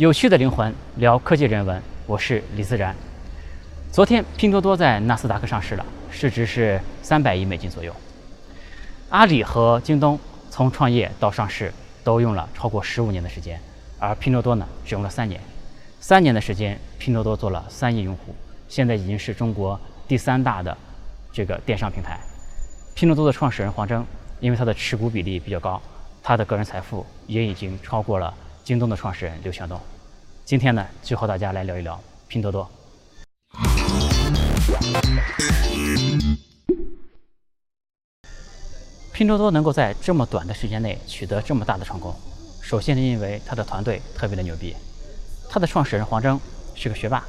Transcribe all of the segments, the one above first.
有趣的灵魂聊科技人文，我是李自然。昨天，拼多多在纳斯达克上市了，市值是三百亿美金左右。阿里和京东从创业到上市都用了超过十五年的时间，而拼多多呢，只用了三年。三年的时间，拼多多做了三亿用户，现在已经是中国第三大的这个电商平台。拼多多的创始人黄峥，因为他的持股比例比较高，他的个人财富也已经超过了京东的创始人刘强东。今天呢，就和大家来聊一聊拼多多。拼多多能够在这么短的时间内取得这么大的成功，首先是因为他的团队特别的牛逼。他的创始人黄峥是个学霸，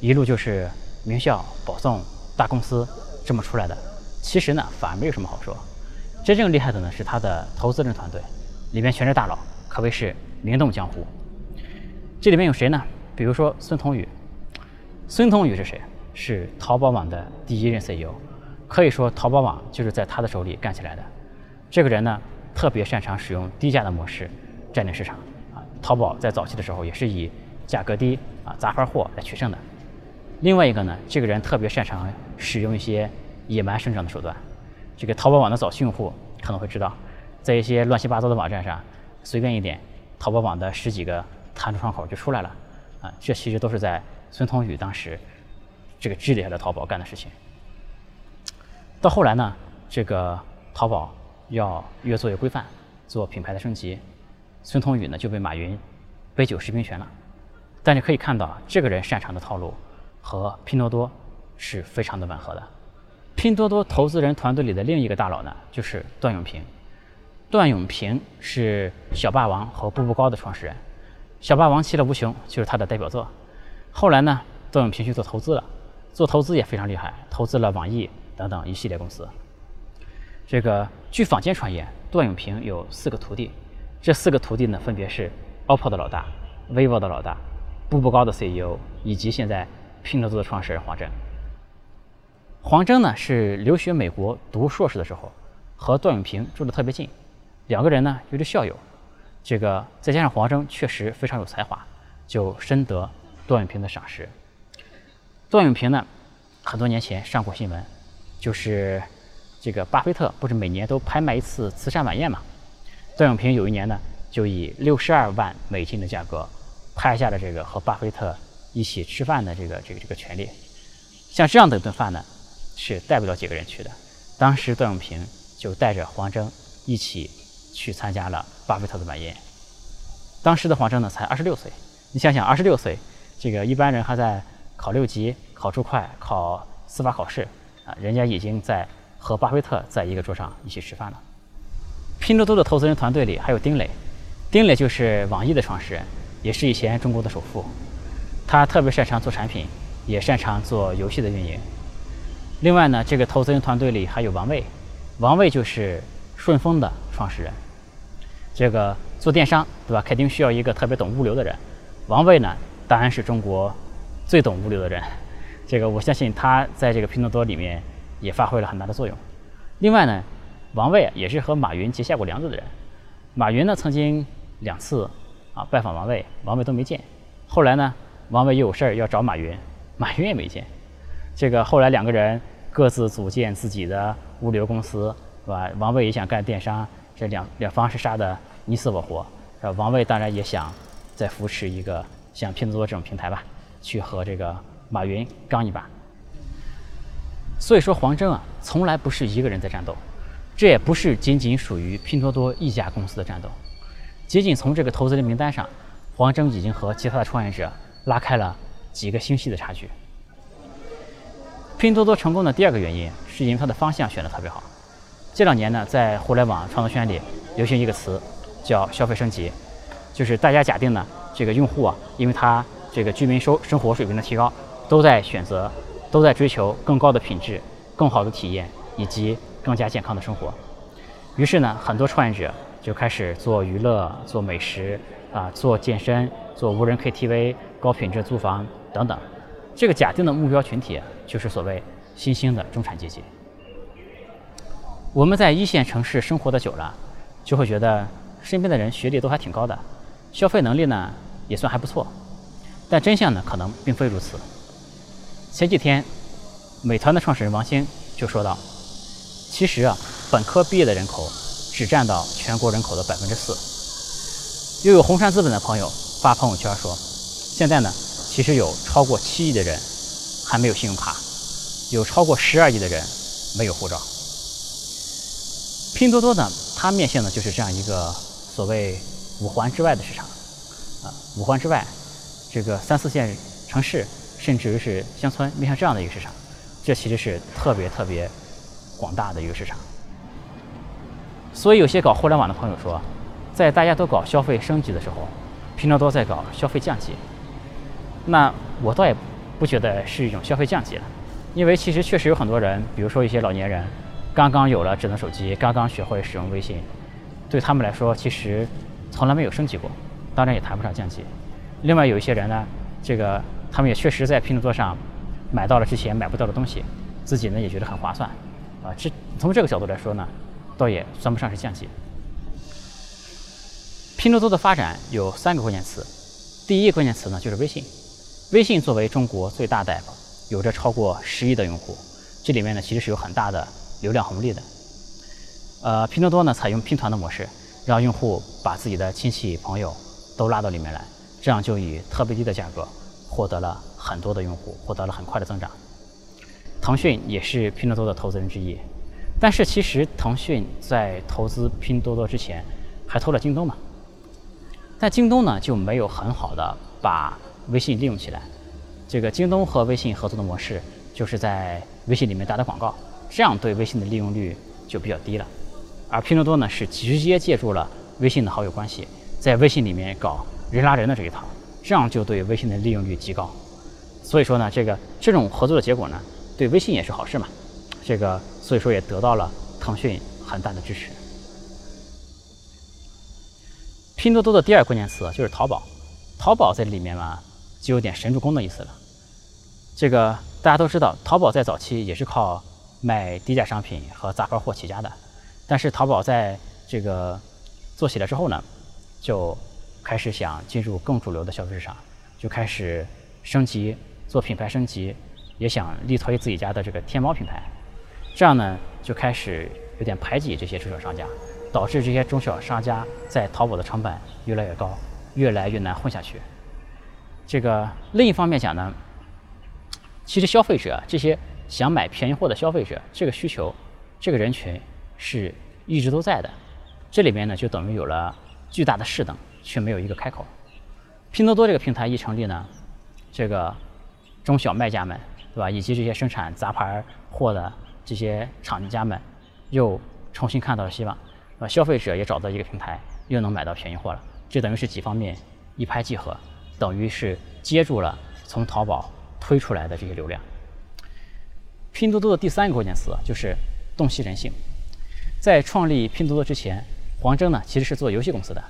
一路就是名校、保送、大公司这么出来的。其实呢，反而没有什么好说。真正厉害的呢是他的投资人团队，里面全是大佬，可谓是灵动江湖。这里面有谁呢？比如说孙彤宇。孙彤宇是谁？是淘宝网的第一任 CEO，可以说淘宝网就是在他的手里干起来的。这个人呢，特别擅长使用低价的模式占领市场啊。淘宝在早期的时候也是以价格低啊杂牌货来取胜的。另外一个呢，这个人特别擅长使用一些野蛮生长的手段。这个淘宝网的早期用户可能会知道，在一些乱七八糟的网站上，随便一点，淘宝网的十几个弹出窗口就出来了啊。这其实都是在孙彤宇当时这个治理下的淘宝干的事情。到后来呢，这个淘宝要越做越规范，做品牌的升级，孙彤宇呢就被马云杯酒释兵权了。但你可以看到，这个人擅长的套路和拼多多是非常的吻合的。拼多多投资人团队里的另一个大佬呢，就是段永平。段永平是小霸王和步步高的创始人，小霸王其乐无穷就是他的代表作。后来呢，段永平去做投资了，做投资也非常厉害，投资了网易等等一系列公司。这个据坊间传言，段永平有四个徒弟，这四个徒弟呢，分别是 OPPO 的老大、vivo 的老大、步步高的 CEO 以及现在拼多多的创始人黄峥。黄峥呢是留学美国读硕士的时候，和段永平住的特别近，两个人呢又是校友，这个再加上黄峥确实非常有才华，就深得段永平的赏识。段永平呢，很多年前上过新闻，就是这个巴菲特不是每年都拍卖一次慈善晚宴嘛？段永平有一年呢，就以六十二万美金的价格拍下了这个和巴菲特一起吃饭的这个这个这个权利。像这样的一顿饭呢？是带不了几个人去的。当时段永平就带着黄峥一起去参加了巴菲特的晚宴。当时的黄峥呢才二十六岁，你想想二十六岁，这个一般人还在考六级、考注会、考司法考试啊，人家已经在和巴菲特在一个桌上一起吃饭了。拼多多的投资人团队里还有丁磊，丁磊就是网易的创始人，也是以前中国的首富。他特别擅长做产品，也擅长做游戏的运营。另外呢，这个投资人团队里还有王卫，王卫就是顺丰的创始人。这个做电商，对吧？肯定需要一个特别懂物流的人。王卫呢，当然是中国最懂物流的人。这个我相信他在这个拼多多里面也发挥了很大的作用。另外呢，王卫也是和马云结下过梁子的人。马云呢，曾经两次啊拜访王卫，王卫都没见。后来呢，王卫又有事儿要找马云，马云也没见。这个后来两个人各自组建自己的物流公司，是吧？王卫也想干电商，这两两方是杀的你死我活。是吧？王卫当然也想再扶持一个像拼多多这种平台吧，去和这个马云刚一把。所以说，黄峥啊，从来不是一个人在战斗，这也不是仅仅属于拼多多一家公司的战斗。仅仅从这个投资人名单上，黄峥已经和其他的创业者拉开了几个星系的差距。拼多多成功的第二个原因，是因为它的方向选的特别好。这两年呢，在互联网创作圈里流行一个词，叫消费升级，就是大家假定呢，这个用户啊，因为他这个居民收生活水平的提高，都在选择，都在追求更高的品质、更好的体验以及更加健康的生活。于是呢，很多创业者就开始做娱乐、做美食啊、做健身、做无人 KTV、高品质租房等等。这个假定的目标群体就是所谓新兴的中产阶级。我们在一线城市生活的久了，就会觉得身边的人学历都还挺高的，消费能力呢也算还不错。但真相呢，可能并非如此。前几天，美团的创始人王兴就说到：“其实啊，本科毕业的人口只占到全国人口的百分之四。”又有红杉资本的朋友发朋友圈说：“现在呢，其实有超过七亿的人还没有信用卡，有超过十二亿的人没有护照。”拼多多呢，它面向的就是这样一个所谓五环之外的市场啊，五环之外。这个三四线城市，甚至于是乡村，面向这样的一个市场，这其实是特别特别广大的一个市场。所以有些搞互联网的朋友说，在大家都搞消费升级的时候，拼多多在搞消费降级。那我倒也不觉得是一种消费降级了，因为其实确实有很多人，比如说一些老年人，刚刚有了智能手机，刚刚学会使用微信，对他们来说其实从来没有升级过，当然也谈不上降级。另外有一些人呢，这个他们也确实在拼多多上买到了之前买不到的东西，自己呢也觉得很划算，啊，这从这个角度来说呢，倒也算不上是降级。拼多多的发展有三个关键词，第一个关键词呢就是微信，微信作为中国最大的 app，有着超过十亿的用户，这里面呢其实是有很大的流量红利的。呃，拼多多呢采用拼团的模式，让用户把自己的亲戚朋友都拉到里面来。这样就以特别低的价格获得了很多的用户，获得了很快的增长。腾讯也是拼多多的投资人之一，但是其实腾讯在投资拼多多之前还投了京东嘛。但京东呢就没有很好的把微信利用起来。这个京东和微信合作的模式就是在微信里面打打广告，这样对微信的利用率就比较低了。而拼多多呢是直接借助了微信的好友关系，在微信里面搞。人拉人的这一套，这样就对微信的利用率极高。所以说呢，这个这种合作的结果呢，对微信也是好事嘛。这个所以说也得到了腾讯很大的支持。拼多多的第二关键词就是淘宝，淘宝在里面嘛，就有点神助攻的意思了。这个大家都知道，淘宝在早期也是靠卖低价商品和杂牌货起家的，但是淘宝在这个做起来之后呢，就开始想进入更主流的消费市场，就开始升级做品牌升级，也想力推自己家的这个天猫品牌。这样呢，就开始有点排挤这些中小商家，导致这些中小商家在淘宝的成本越来越高，越来越难混下去。这个另一方面讲呢，其实消费者这些想买便宜货的消费者，这个需求，这个人群是一直都在的。这里面呢，就等于有了巨大的势能。却没有一个开口。拼多多这个平台一成立呢，这个中小卖家们，对吧？以及这些生产杂牌货的这些厂家们，又重新看到了希望，啊，消费者也找到一个平台，又能买到便宜货了。这等于是几方面一拍即合，等于是接住了从淘宝推出来的这些流量。拼多多的第三个关键词就是洞悉人性。在创立拼多多之前，黄峥呢其实是做游戏公司的。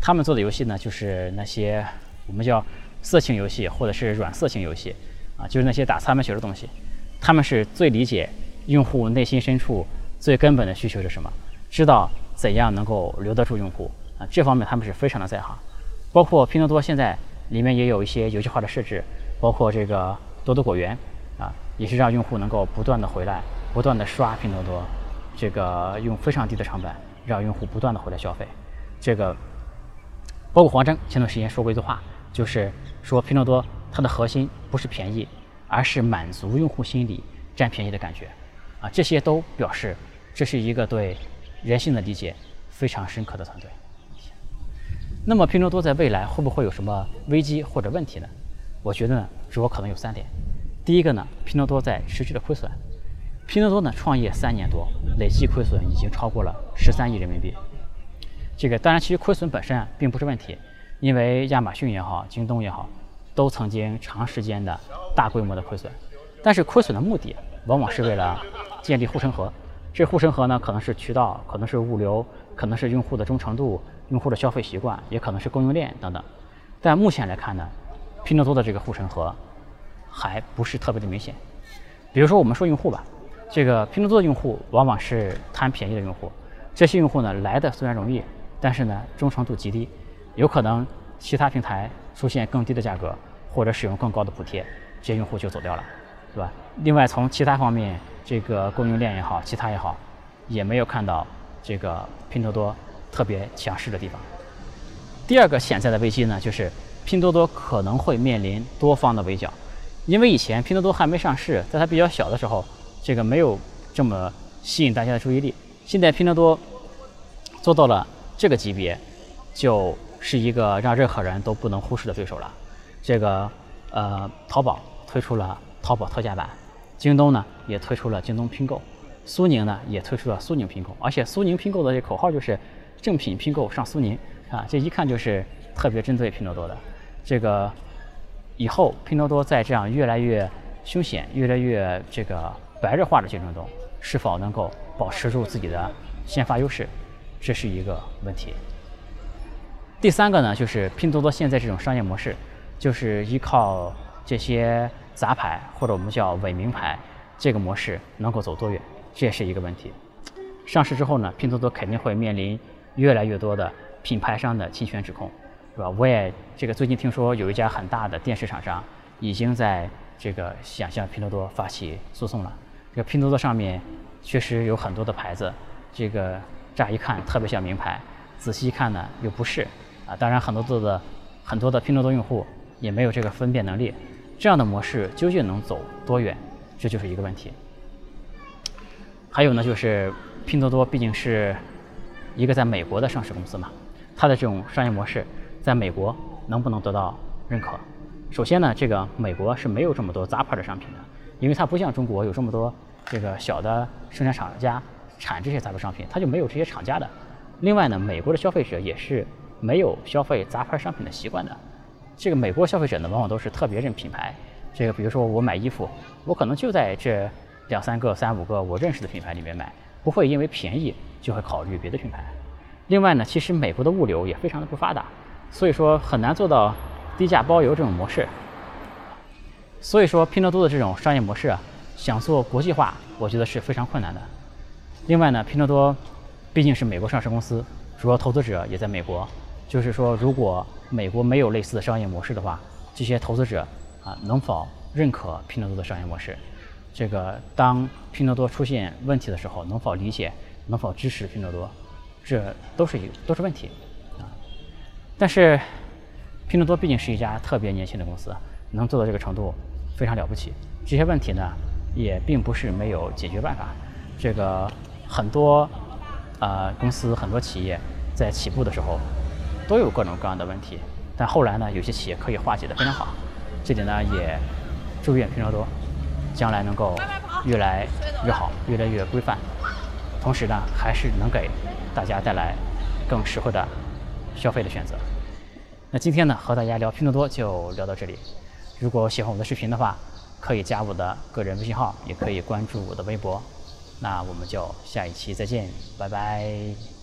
他们做的游戏呢，就是那些我们叫色情游戏，或者是软色情游戏，啊，就是那些打擦边球的东西。他们是最理解用户内心深处最根本的需求是什么，知道怎样能够留得住用户啊。这方面他们是非常的在行。包括拼多多现在里面也有一些游戏化的设置，包括这个多多果园啊，也是让用户能够不断的回来，不断的刷拼多多，这个用非常低的成本让用户不断的回来消费，这个。包括黄峥前段时间说过一句话，就是说拼多多它的核心不是便宜，而是满足用户心理占便宜的感觉，啊，这些都表示这是一个对人性的理解非常深刻的团队。那么拼多多在未来会不会有什么危机或者问题呢？我觉得呢，主要可能有三点。第一个呢，拼多多在持续的亏损。拼多多呢创业三年多，累计亏损已经超过了十三亿人民币。这个当然，其实亏损本身并不是问题，因为亚马逊也好，京东也好，都曾经长时间的大规模的亏损。但是亏损的目的往往是为了建立护城河，这护城河呢，可能是渠道，可能是物流，可能是用户的忠诚度、用户的消费习惯，也可能是供应链等等。但目前来看呢，拼多多的这个护城河还不是特别的明显。比如说我们说用户吧，这个拼多多的用户往往是贪便宜的用户，这些用户呢来的虽然容易。但是呢，忠诚度极低，有可能其他平台出现更低的价格，或者使用更高的补贴，这些用户就走掉了，对吧？另外，从其他方面，这个供应链也好，其他也好，也没有看到这个拼多多特别强势的地方。第二个潜在的危机呢，就是拼多多可能会面临多方的围剿，因为以前拼多多还没上市，在它比较小的时候，这个没有这么吸引大家的注意力。现在拼多多做到了这个级别，就是一个让任何人都不能忽视的对手了。这个呃，淘宝推出了淘宝特价版，京东呢也推出了京东拼购，苏宁呢也推出了苏宁拼购，而且苏宁拼购的这口号就是正品拼购上苏宁。啊，这一看就是特别针对拼多多的。这个以后拼多多在这样越来越凶险、越来越这个白热化的竞争中，是否能够保持住自己的先发优势，这是一个问题。第三个呢，就是拼多多现在这种商业模式，就是依靠这些杂牌或者我们叫伪名牌这个模式能够走多远，这也是一个问题。上市之后呢，拼多多肯定会面临越来越多的。品牌商的侵权指控，是吧？我也这个最近听说有一家很大的电视厂商已经在这个想向拼多多发起诉讼了。这拼多多上面确实有很多的牌子，这个乍一看特别像名牌，仔细一看呢又不是啊。当然，很多的很多的拼多多用户也没有这个分辨能力。这样的模式究竟能走多远，这就是一个问题。还有呢，就是拼多多毕竟是一个在美国的上市公司嘛。它的这种商业模式在美国能不能得到认可？首先呢，这个美国是没有这么多杂牌的商品的，因为它不像中国有这么多这个小的生产厂家产这些杂牌商品，它就没有这些厂家的。另外呢，美国的消费者也是没有消费杂牌商品的习惯的。这个美国消费者呢，往往都是特别认品牌。这个比如说我买衣服，我可能就在这两三个、三五个我认识的品牌里面买，不会因为便宜就会考虑别的品牌。另外呢，其实美国的物流也非常的不发达，所以说很难做到低价包邮这种模式。所以说拼多多的这种商业模式啊，想做国际化，我觉得是非常困难的。另外呢，拼多多毕竟是美国上市公司，主要投资者也在美国，就是说如果美国没有类似的商业模式的话，这些投资者啊能否认可拼多多的商业模式？这个当拼多多出现问题的时候，能否理解？能否支持拼多多？这都是一都是问题啊！但是拼多多毕竟是一家特别年轻的公司，能做到这个程度非常了不起。这些问题呢，也并不是没有解决办法。这个很多呃公司很多企业在起步的时候都有各种各样的问题，但后来呢，有些企业可以化解的非常好。这点呢，也祝愿拼多多将来能够越来越好，越来越规范，同时呢，还是能给。大家带来更实惠的消费的选择。那今天呢，和大家聊拼多多就聊到这里。如果喜欢我的视频的话，可以加我的个人微信号，也可以关注我的微博。那我们就下一期再见，拜拜。